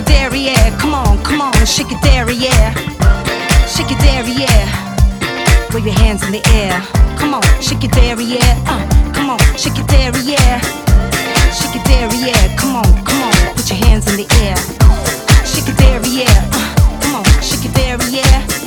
Shake it derriere. Come on, come on, shake it derriere. Shake it derriere. Wave your hands in the air. Come on, shake it derriere. Uh, come on, shake it derriere. Shake it derriere. Come on, come on, put your hands in the air. Shake it derriere. Uh, come on, shake it derriere.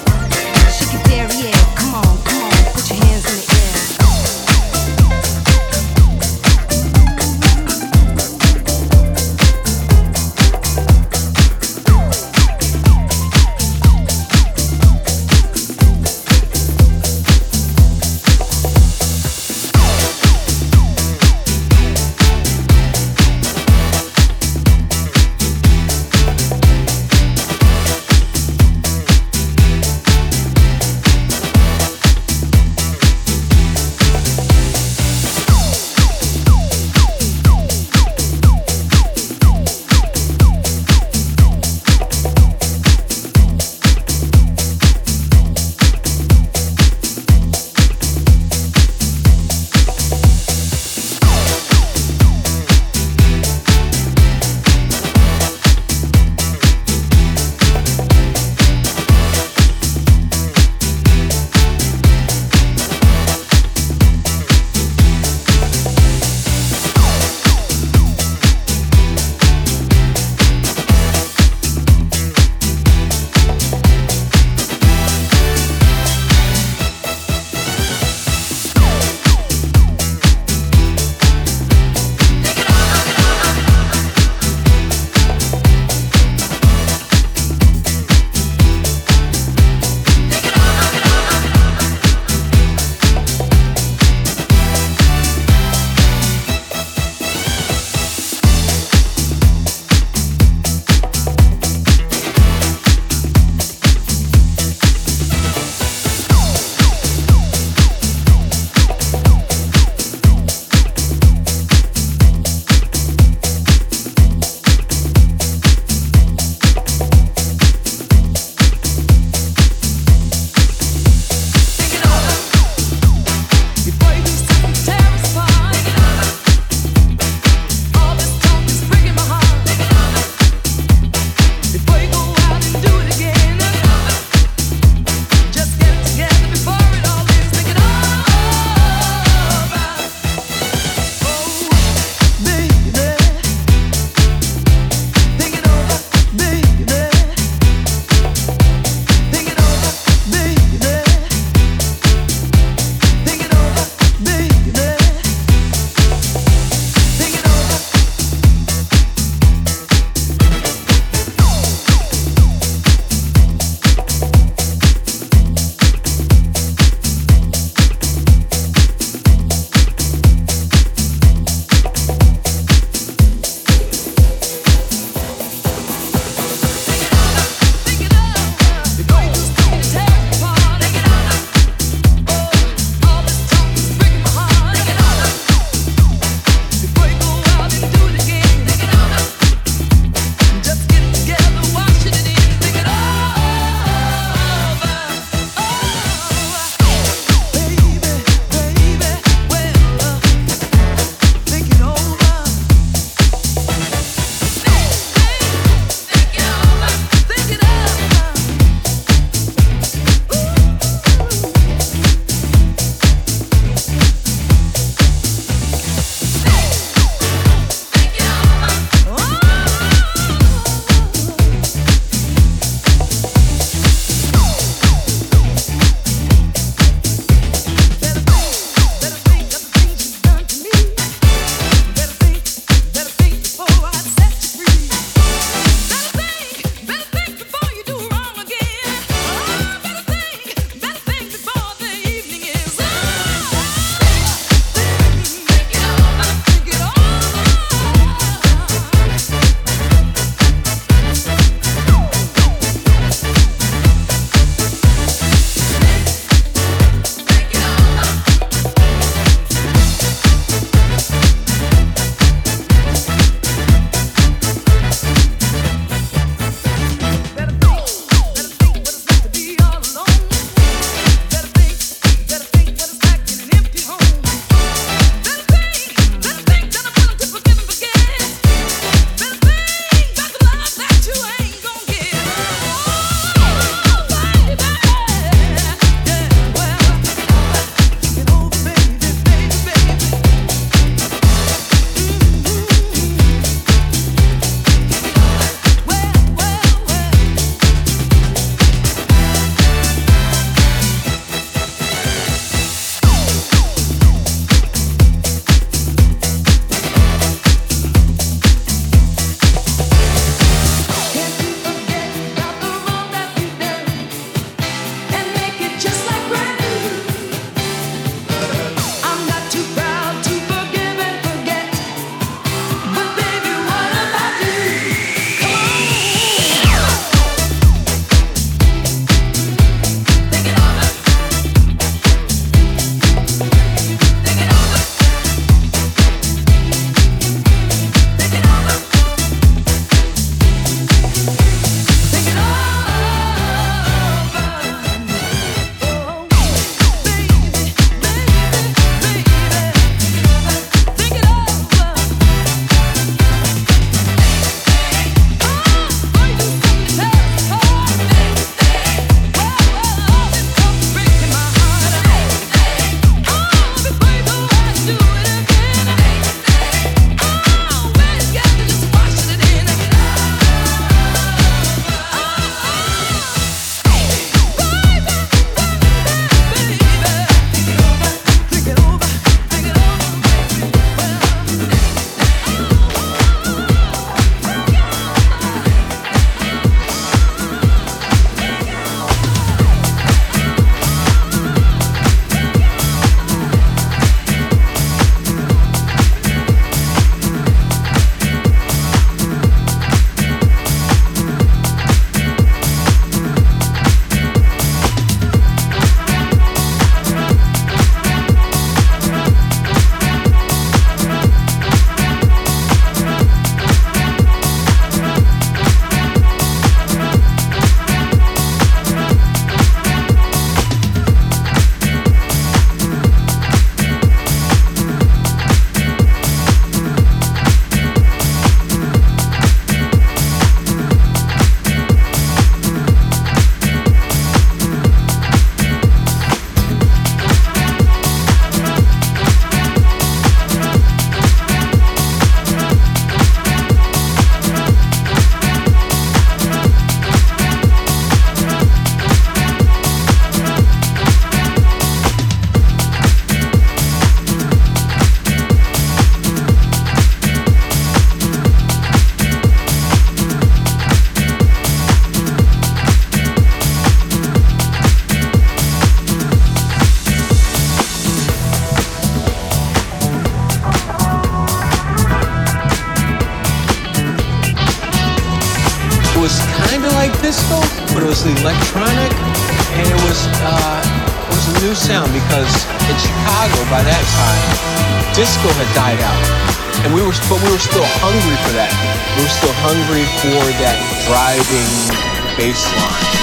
Driving bass line,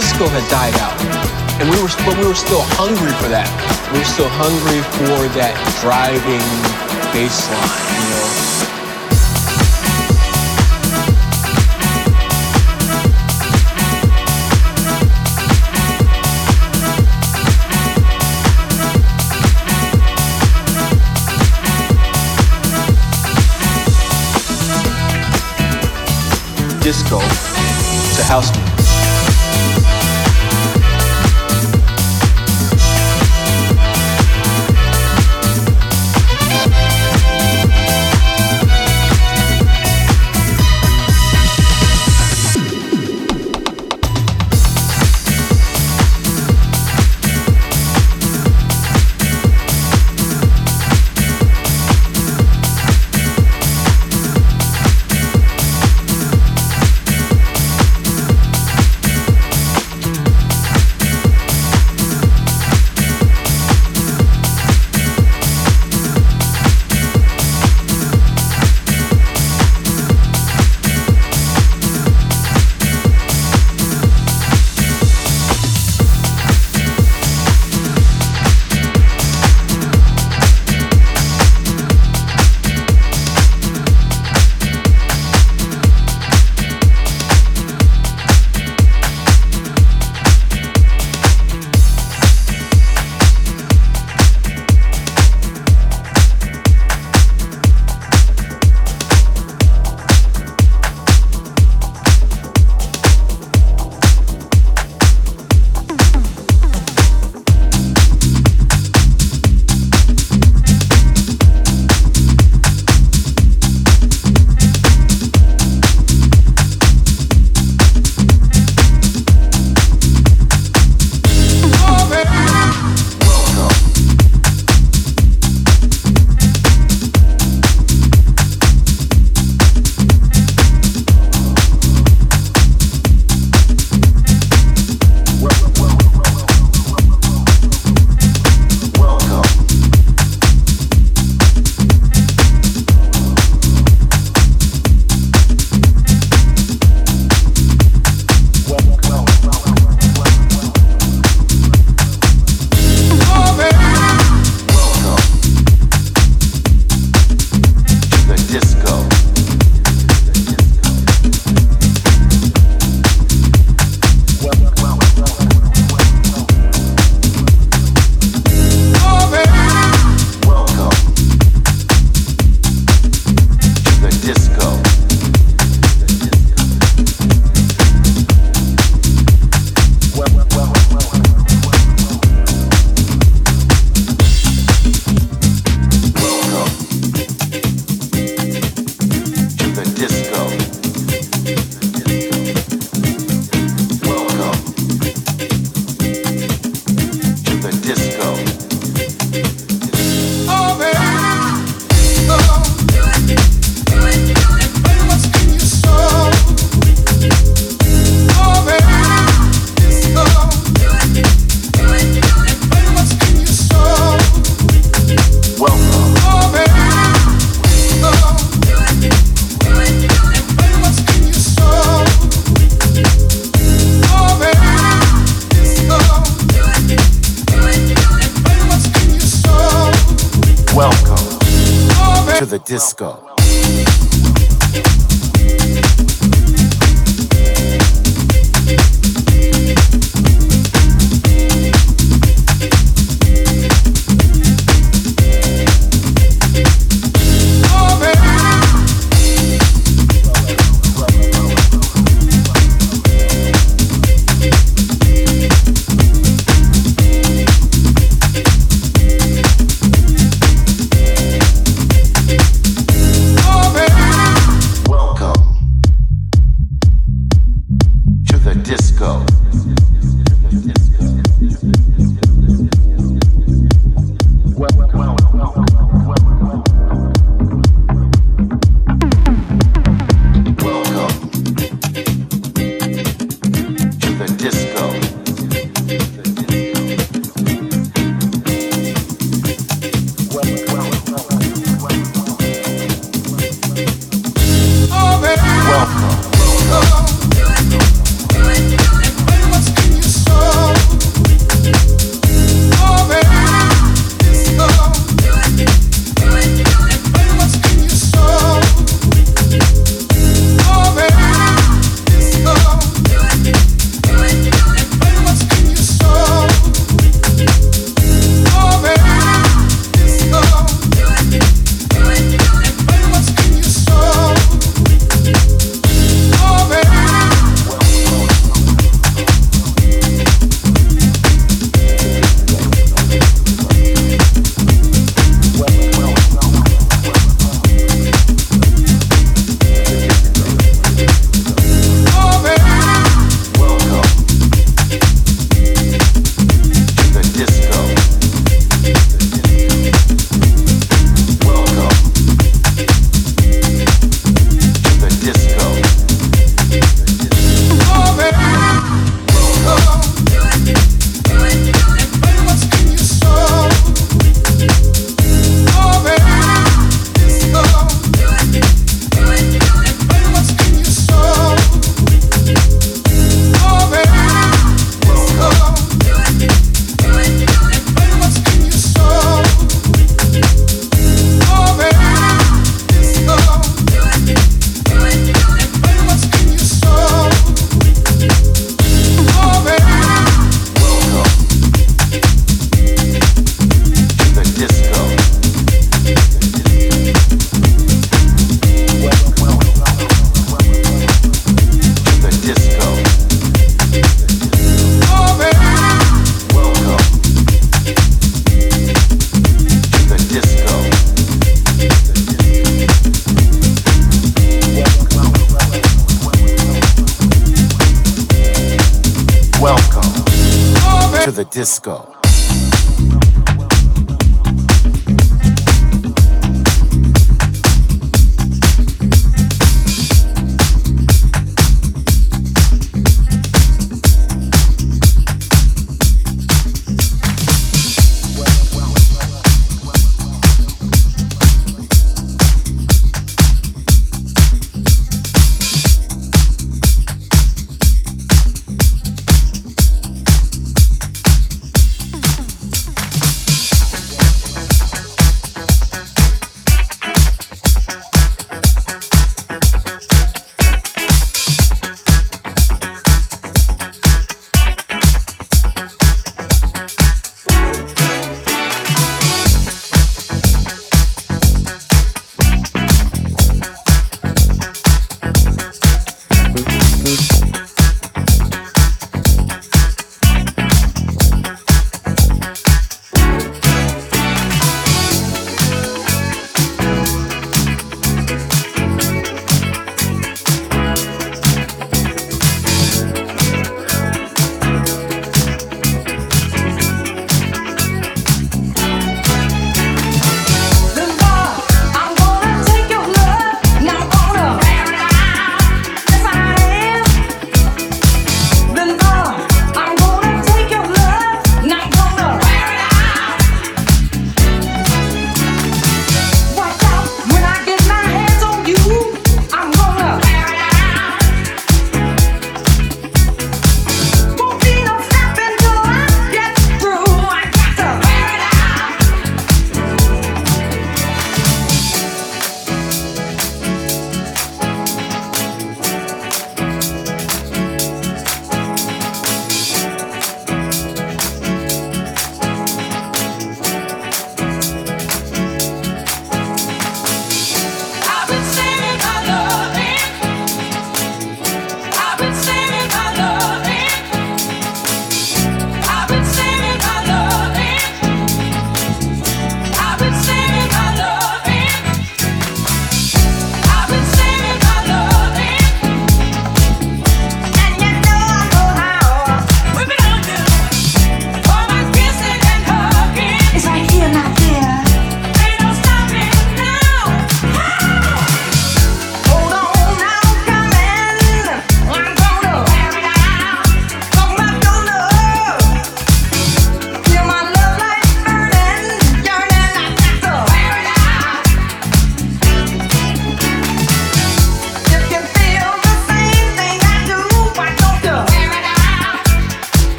disco had died out, and we were but we were still hungry for that. We were still hungry for that driving bass line, you know. Disco to house music. To